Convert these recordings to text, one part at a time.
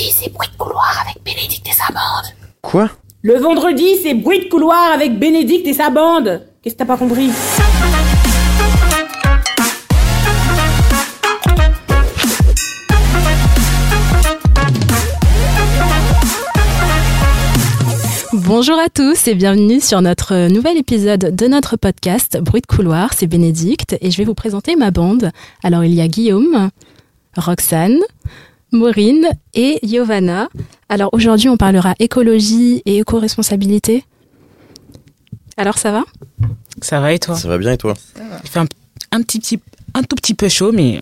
vendredi, c'est bruit de couloir avec Bénédicte et sa bande. Quoi? Le vendredi, c'est bruit de couloir avec Bénédicte et sa bande. Qu'est-ce que t'as pas compris? Bonjour à tous et bienvenue sur notre nouvel épisode de notre podcast Bruit de couloir. C'est Bénédicte et je vais vous présenter ma bande. Alors il y a Guillaume, Roxane, Maureen et Giovanna. Alors aujourd'hui on parlera écologie et éco-responsabilité. Alors ça va? Ça va et toi? Ça va bien et toi? Il fait un, un petit, petit, un tout petit peu chaud, mais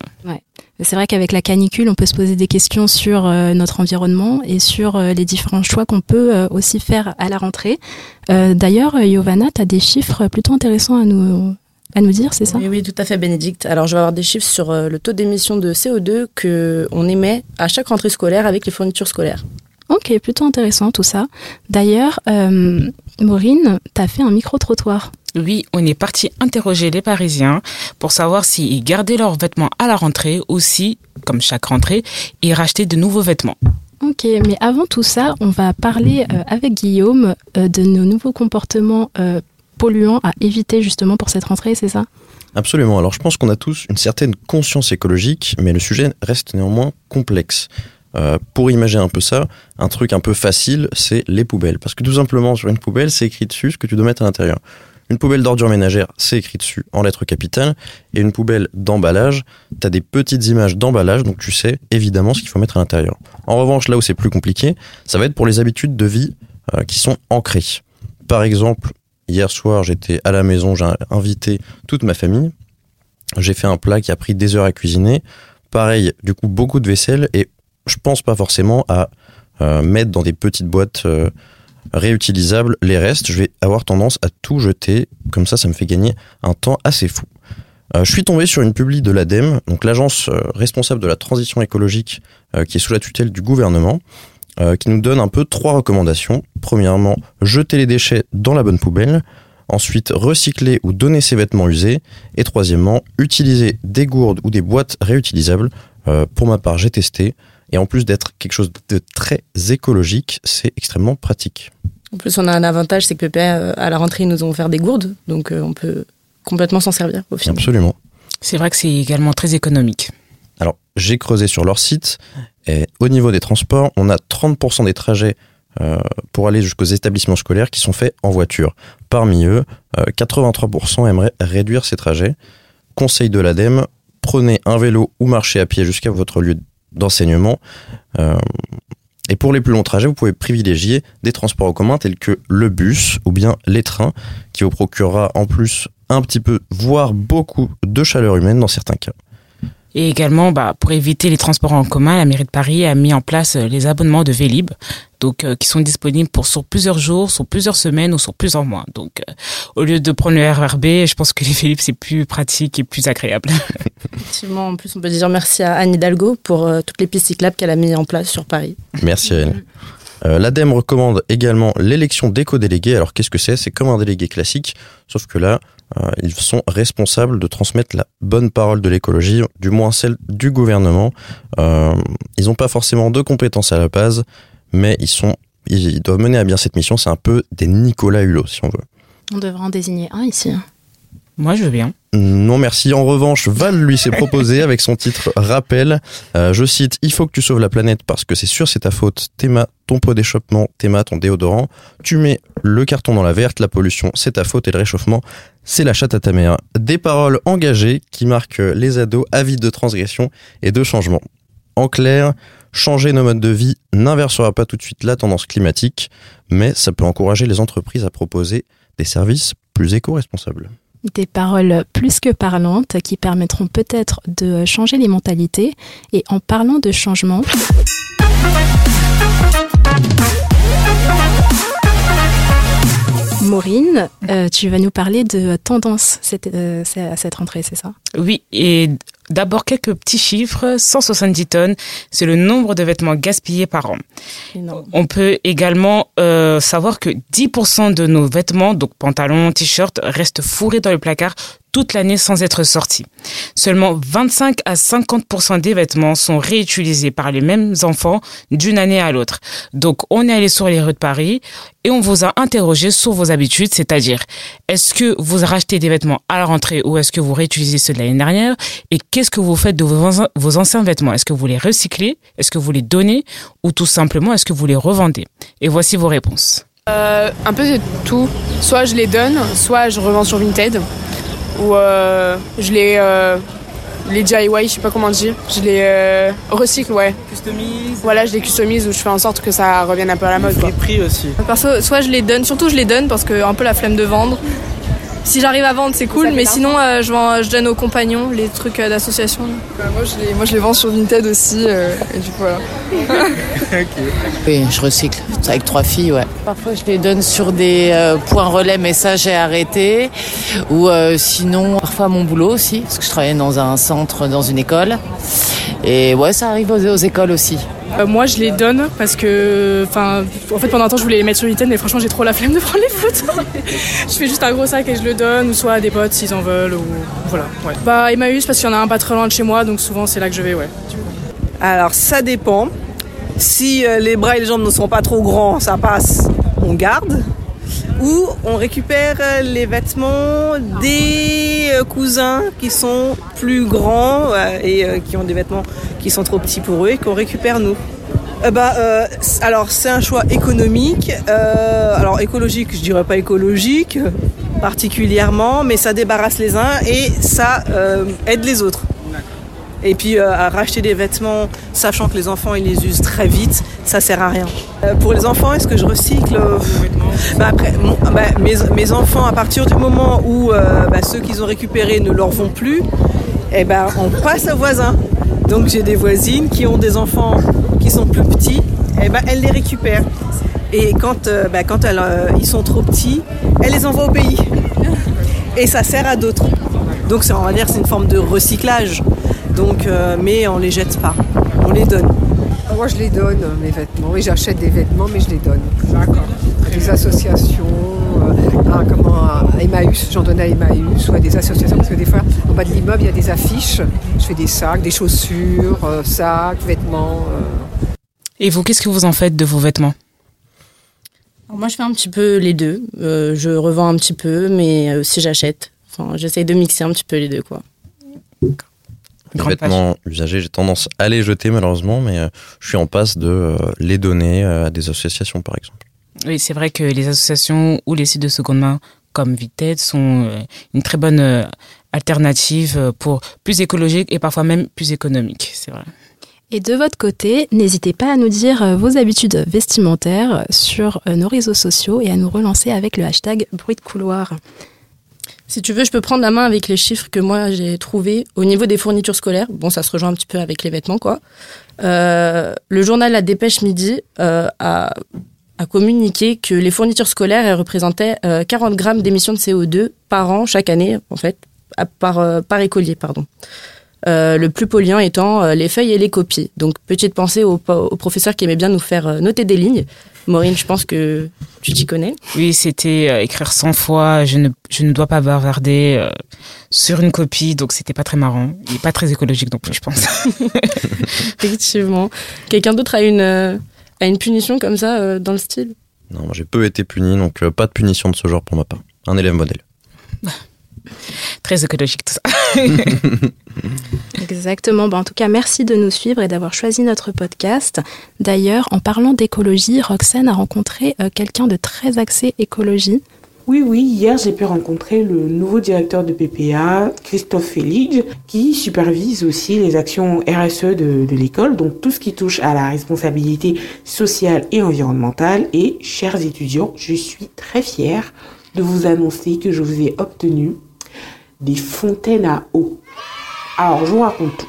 C'est vrai qu'avec la canicule, on peut se poser des questions sur euh, notre environnement et sur euh, les différents choix qu'on peut euh, aussi faire à la rentrée. Euh, D'ailleurs, Giovanna, tu as des chiffres plutôt intéressants à nous, à nous dire, c'est ça Oui, oui, tout à fait, Bénédicte. Alors, je vais avoir des chiffres sur euh, le taux d'émission de CO2 que on émet à chaque rentrée scolaire avec les fournitures scolaires. Ok, plutôt intéressant tout ça. D'ailleurs, euh, Maureen, tu as fait un micro-trottoir. oui, on est parti interroger les Parisiens pour savoir s'ils gardaient leurs vêtements à la rentrée ou si, comme chaque rentrée, ils rachetaient de nouveaux vêtements. Ok, mais avant tout ça, on va parler euh, avec Guillaume euh, de nos nouveaux comportements euh, polluants à éviter justement pour cette rentrée, c'est ça? Absolument. Alors je pense qu'on a tous une certaine conscience écologique, mais le sujet reste néanmoins complexe. Euh, pour imaginer un peu ça, un truc un peu facile, c'est les poubelles. Parce que tout simplement, sur une poubelle, c'est écrit dessus ce que tu dois mettre à l'intérieur. Une poubelle d'ordures ménagères, c'est écrit dessus en lettres capitales. Et une poubelle d'emballage, tu as des petites images d'emballage, donc tu sais évidemment ce qu'il faut mettre à l'intérieur. En revanche, là où c'est plus compliqué, ça va être pour les habitudes de vie euh, qui sont ancrées. Par exemple, hier soir, j'étais à la maison, j'ai invité toute ma famille. J'ai fait un plat qui a pris des heures à cuisiner. Pareil, du coup, beaucoup de vaisselle et je pense pas forcément à euh, mettre dans des petites boîtes euh, réutilisables les restes. Je vais avoir tendance à tout jeter. Comme ça, ça me fait gagner un temps assez fou. Euh, je suis tombé sur une publi de l'ADEME, donc l'agence responsable de la transition écologique qui est sous la tutelle du gouvernement, euh, qui nous donne un peu trois recommandations. Premièrement, jeter les déchets dans la bonne poubelle. Ensuite, recycler ou donner ses vêtements usés. Et troisièmement, utiliser des gourdes ou des boîtes réutilisables. Euh, pour ma part, j'ai testé. Et en plus d'être quelque chose de très écologique, c'est extrêmement pratique. En plus, on a un avantage, c'est que Pépé, euh, à la rentrée, ils nous ont offert des gourdes, donc on peut complètement s'en servir au final. Absolument. C'est vrai que c'est également très économique. Alors, j'ai creusé sur leur site. Au niveau des transports, on a 30% des trajets euh, pour aller jusqu'aux établissements scolaires qui sont faits en voiture. Parmi eux, euh, 83% aimeraient réduire ces trajets. Conseil de l'ADEME, prenez un vélo ou marchez à pied jusqu'à votre lieu d'enseignement. Euh, et pour les plus longs trajets, vous pouvez privilégier des transports en commun tels que le bus ou bien les trains, qui vous procurera en plus un petit peu, voire beaucoup de chaleur humaine dans certains cas. Et également, bah, pour éviter les transports en commun, la mairie de Paris a mis en place euh, les abonnements de Vélib, donc euh, qui sont disponibles pour sur plusieurs jours, sur plusieurs semaines ou sur plusieurs mois. Donc, euh, au lieu de prendre le RRB, je pense que les Vélib c'est plus pratique et plus agréable. Effectivement, en plus, on peut dire merci à Anne Hidalgo pour euh, toutes les pistes cyclables qu'elle a mis en place sur Paris. Merci. Euh, L'ADEME recommande également l'élection d'éco-délégués. Alors qu'est-ce que c'est? C'est comme un délégué classique, sauf que là, ils sont responsables de transmettre la bonne parole de l'écologie, du moins celle du gouvernement. Euh, ils n'ont pas forcément de compétences à la base, mais ils sont, ils doivent mener à bien cette mission. C'est un peu des Nicolas Hulot, si on veut. On devrait en désigner un ici. hein. Moi, je veux bien. Non merci. En revanche, Val lui s'est proposé avec son titre Rappel. Euh, je cite Il faut que tu sauves la planète parce que c'est sûr c'est ta faute. Théma, ton pot d'échappement, Théma, ton déodorant. Tu mets le carton dans la verte, la pollution c'est ta faute et le réchauffement c'est la chatte à ta mère. Des paroles engagées qui marquent les ados avides de transgression et de changement. En clair, changer nos modes de vie n'inversera pas tout de suite la tendance climatique, mais ça peut encourager les entreprises à proposer des services plus éco-responsables. Des paroles plus que parlantes qui permettront peut-être de changer les mentalités. Et en parlant de changement, Maureen, euh, tu vas nous parler de tendance cette, euh, à cette rentrée, c'est ça? Oui, et d'abord quelques petits chiffres. 170 tonnes, c'est le nombre de vêtements gaspillés par an. Énorme. On peut également euh, savoir que 10% de nos vêtements, donc pantalons, t-shirts, restent fourrés dans le placard toute l'année sans être sortis. Seulement 25 à 50% des vêtements sont réutilisés par les mêmes enfants d'une année à l'autre. Donc on est allé sur les rues de Paris et on vous a interrogé sur vos habitudes, c'est-à-dire est-ce que vous rachetez des vêtements à la rentrée ou est-ce que vous réutilisez ceux de l'année dernière et qu'est-ce que vous faites de vos, anciens vêtements? Est-ce que vous les recyclez? Est-ce que vous les donnez? Ou tout simplement est-ce que vous les revendez? Et voici vos réponses. Euh, un peu de tout. Soit je les donne, soit je revends sur Vinted. Ou euh, je les, euh, les DIY, je sais pas comment dire. Je les euh, recycle, ouais. Customise. Voilà, je les customise ou je fais en sorte que ça revienne un peu à la mode. Les prix aussi. Perso, soit je les donne, surtout je les donne parce que un peu la flemme de vendre. Si j'arrive à vendre, c'est cool, mais sinon euh, je, vends, je donne aux compagnons les trucs euh, d'association. Bah, moi, je les, moi je les vends sur Vinted aussi, euh, et du coup voilà. Oui, je recycle. C'est avec trois filles, ouais. Parfois, je les donne sur des euh, points relais, mais ça, j'ai arrêté. Ou euh, sinon, parfois à mon boulot aussi, parce que je travaillais dans un centre, dans une école. Et ouais, ça arrive aux, aux écoles aussi. Euh, moi, je les donne parce que, en fait, pendant un temps, je voulais les mettre sur Vinted, mais franchement, j'ai trop la flemme de prendre les photos. je fais juste un gros sac et je le donne, ou soit à des potes s'ils en veulent, ou voilà. Ouais. Bah, Emmaüs parce qu'il y en a un pas très loin de chez moi, donc souvent c'est là que je vais, ouais. Alors ça dépend. Si euh, les bras et les jambes ne sont pas trop grands, ça passe, on garde. Ou on récupère les vêtements des euh, cousins qui sont plus grands euh, et euh, qui ont des vêtements qui sont trop petits pour eux et qu'on récupère nous. Bah, alors c'est un choix économique. Alors écologique, je dirais pas écologique particulièrement, mais ça débarrasse les uns et ça aide les autres. Et puis à racheter des vêtements, sachant que les enfants ils les usent très vite, ça sert à rien. Euh, pour les enfants, est-ce que je recycle euh, bah, après, mon- bah, mes, enfants, à partir du moment où euh, bah, ceux qu'ils ont récupérés ne leur vont plus, eh ben on passe aux voisins. Donc j'ai des voisines qui ont des enfants qui sont plus petits, et ben elles les récupèrent. Et quand, quand ils sont trop petits, elles les envoient au pays. Et ça sert à d'autres. Donc on va dire c'est une forme de recyclage. Donc, mais on les jette pas, on les donne. Moi je les donne, euh, mes vêtements. Oui, j'achète des vêtements, mais je les donne. D'accord. À des associations, euh, à, comment, à Emmaüs, j'en donne à Emmaüs, ou à des associations, parce que des fois, en bas de l'immeuble, il y a des affiches. Je fais des sacs, des chaussures, euh, sacs, vêtements. euh. Et vous, qu'est-ce que vous en faites de vos vêtements? Alors moi, je fais un petit peu les deux. Euh, je revends un petit peu, mais aussi j'achète. Enfin, j'essaye de mixer un petit peu les deux, quoi. Les vêtements usagés, j'ai tendance à les jeter malheureusement, mais euh, je suis en passe de euh, les donner euh, à des associations par exemple. Oui, c'est vrai que les associations ou les sites de seconde main comme Vinted sont euh, une très bonne euh, alternative euh, pour plus écologique et parfois même plus économique, c'est vrai. Et de votre côté, n'hésitez pas à nous dire vos habitudes vestimentaires sur nos réseaux sociaux et à nous relancer avec le hashtag bruit de couloir. Si tu veux, je peux prendre la main avec les chiffres que moi j'ai trouvés au niveau des fournitures scolaires. Bon, ça se rejoint un petit peu avec les vêtements, quoi. Euh, le journal La Dépêche Midi euh, a, a communiqué que les fournitures scolaires elles représentaient euh, 40 grammes d'émissions de CO2 par an chaque année, en fait, par, euh, par écolier, pardon. Euh, le plus polluant étant euh, les feuilles et les copies. Donc, petite pensée aux, aux professeurs qui aimaient bien nous faire euh, noter des lignes. Maureen, je pense que tu t'y connais. Oui, c'était euh, écrire 100 fois, je ne, je ne dois pas bavarder euh, sur une copie, donc c'était pas très marrant et pas très écologique non plus, je pense. Effectivement. Quelqu'un d'autre a une, euh, a une punition comme ça euh, dans le style? Non, j'ai peu été puni, donc euh, pas de punition de ce genre pour ma part. Un élève modèle. très écologique tout ça. Exactement. Bon, en tout cas, merci de nous suivre et d'avoir choisi notre podcast. D'ailleurs, en parlant d'écologie, Roxane a rencontré euh, quelqu'un de très axé écologie. Oui, oui, hier j'ai pu rencontrer le nouveau directeur de PPA, Christophe Félix, qui supervise aussi les actions RSE de, de l'école, donc tout ce qui touche à la responsabilité sociale et environnementale. Et chers étudiants, je suis très fière de vous annoncer que je vous ai obtenu des fontaines à eau. Alors, je vous raconte tout.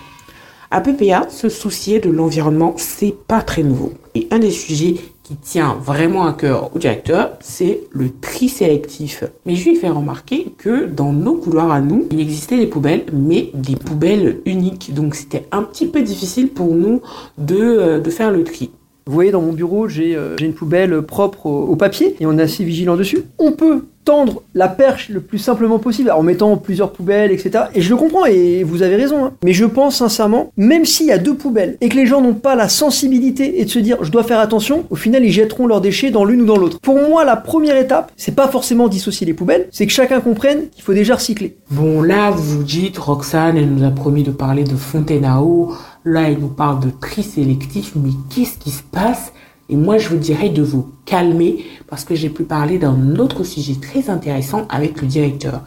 À PPA, se soucier de l'environnement, c'est pas très nouveau. Et un des sujets qui tient vraiment à cœur au directeur, c'est le tri sélectif. Mais je lui ai fait remarquer que dans nos couloirs à nous, il existait des poubelles, mais des poubelles uniques. Donc c'était un petit peu difficile pour nous de, euh, de faire le tri. Vous voyez, dans mon bureau, j'ai euh, j'ai une poubelle propre au, au papier et on est assez vigilant dessus. On peut tendre la perche le plus simplement possible en mettant plusieurs poubelles, etc. Et je le comprends et vous avez raison. hein. Mais je pense sincèrement, même s'il y a deux poubelles et que les gens n'ont pas la sensibilité et de se dire je dois faire attention, au final ils jetteront leurs déchets dans l'une ou dans l'autre. Pour moi, la première étape, c'est pas forcément dissocier les poubelles, c'est que chacun comprenne qu'il faut déjà recycler. Bon, là, vous dites, Roxane, elle nous a promis de parler de fontaine à eau. Là, elle nous parle de tri sélectif. Mais qu'est-ce qui se passe Et moi, je vous dirais de vous calmer parce que j'ai pu parler d'un autre sujet très intéressant avec le directeur.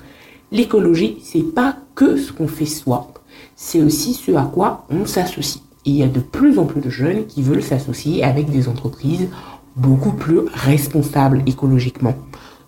L'écologie, c'est pas que ce qu'on fait soi. C'est aussi ce à quoi on s'associe. Et il y a de plus en plus de jeunes qui veulent s'associer avec des entreprises beaucoup plus responsables écologiquement.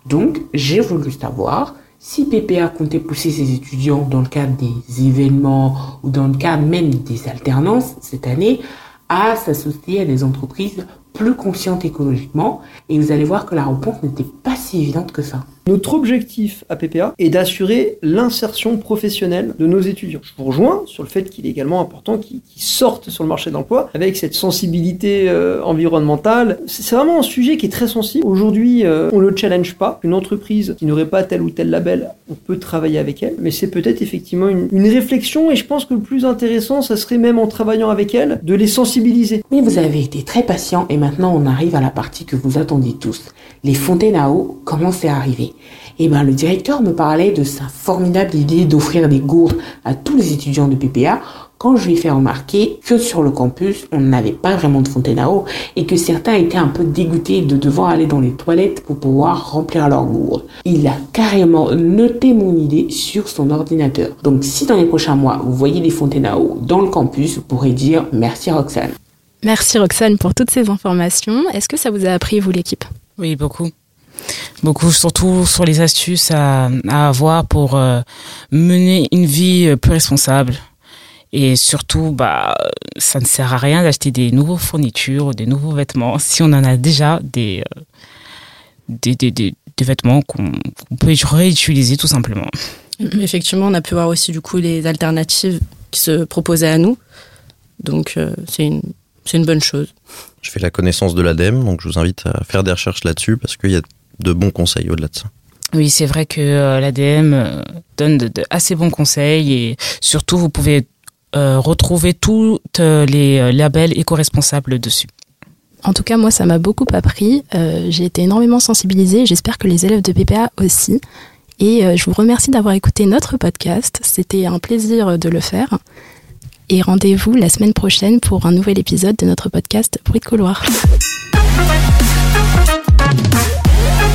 Donc, j'ai voulu savoir si PPA comptait pousser ses étudiants dans le cadre des événements ou dans le cadre même des alternances cette année à s'associer à des entreprises plus conscientes écologiquement. Et vous allez voir que la réponse n'était pas si évidente que ça. Notre objectif à PPA est d'assurer l'insertion professionnelle de nos étudiants. Je vous rejoins sur le fait qu'il est également important qu'ils sortent sur le marché de l'emploi avec cette sensibilité euh, environnementale. C'est vraiment un sujet qui est très sensible. Aujourd'hui, euh, on ne le challenge pas. Une entreprise qui n'aurait pas tel ou tel label, on peut travailler avec elle. Mais c'est peut-être effectivement une, une réflexion et je pense que le plus intéressant, ça serait même en travaillant avec elle, de les sensibiliser. Mais vous avez été très patient et maintenant on arrive à la partie que vous attendiez tous. Les fontaines à eau, comment c'est arrivé? Eh ben le directeur me parlait de sa formidable idée d'offrir des gourdes à tous les étudiants de PPA quand je lui ai fait remarquer que sur le campus, on n'avait pas vraiment de fontaine à eau et que certains étaient un peu dégoûtés de devoir aller dans les toilettes pour pouvoir remplir leur gourde. Il a carrément noté mon idée sur son ordinateur. Donc si dans les prochains mois, vous voyez des fontaines à eau dans le campus, vous pourrez dire merci Roxane. Merci Roxane pour toutes ces informations. Est-ce que ça vous a appris, vous, l'équipe? Oui, beaucoup. Beaucoup, surtout sur les astuces à, à avoir pour euh, mener une vie euh, plus responsable. Et surtout, bah, ça ne sert à rien d'acheter des nouveaux fournitures, des nouveaux vêtements, si on en a déjà des, euh, des, des, des, des vêtements qu'on qu'on peut réutiliser tout simplement. Effectivement, on a pu voir aussi du coup les alternatives qui se proposaient à nous. Donc euh, c'est une, c'est une bonne chose. Je fais la connaissance de l'ADEME, donc je vous invite à faire des recherches là-dessus parce qu'il y a de bons conseils au-delà de ça. Oui, c'est vrai que euh, l'ADM euh, donne de, de assez bons conseils et surtout vous pouvez euh, retrouver toutes les labels éco-responsables dessus. En tout cas, moi, ça m'a beaucoup appris. Euh, J'ai été énormément sensibilisée. J'espère que les élèves de PPA aussi. Et euh, je vous remercie d'avoir écouté notre podcast. C'était un plaisir de le faire. Et rendez-vous la semaine prochaine pour un nouvel épisode de notre podcast Bruit de couloir.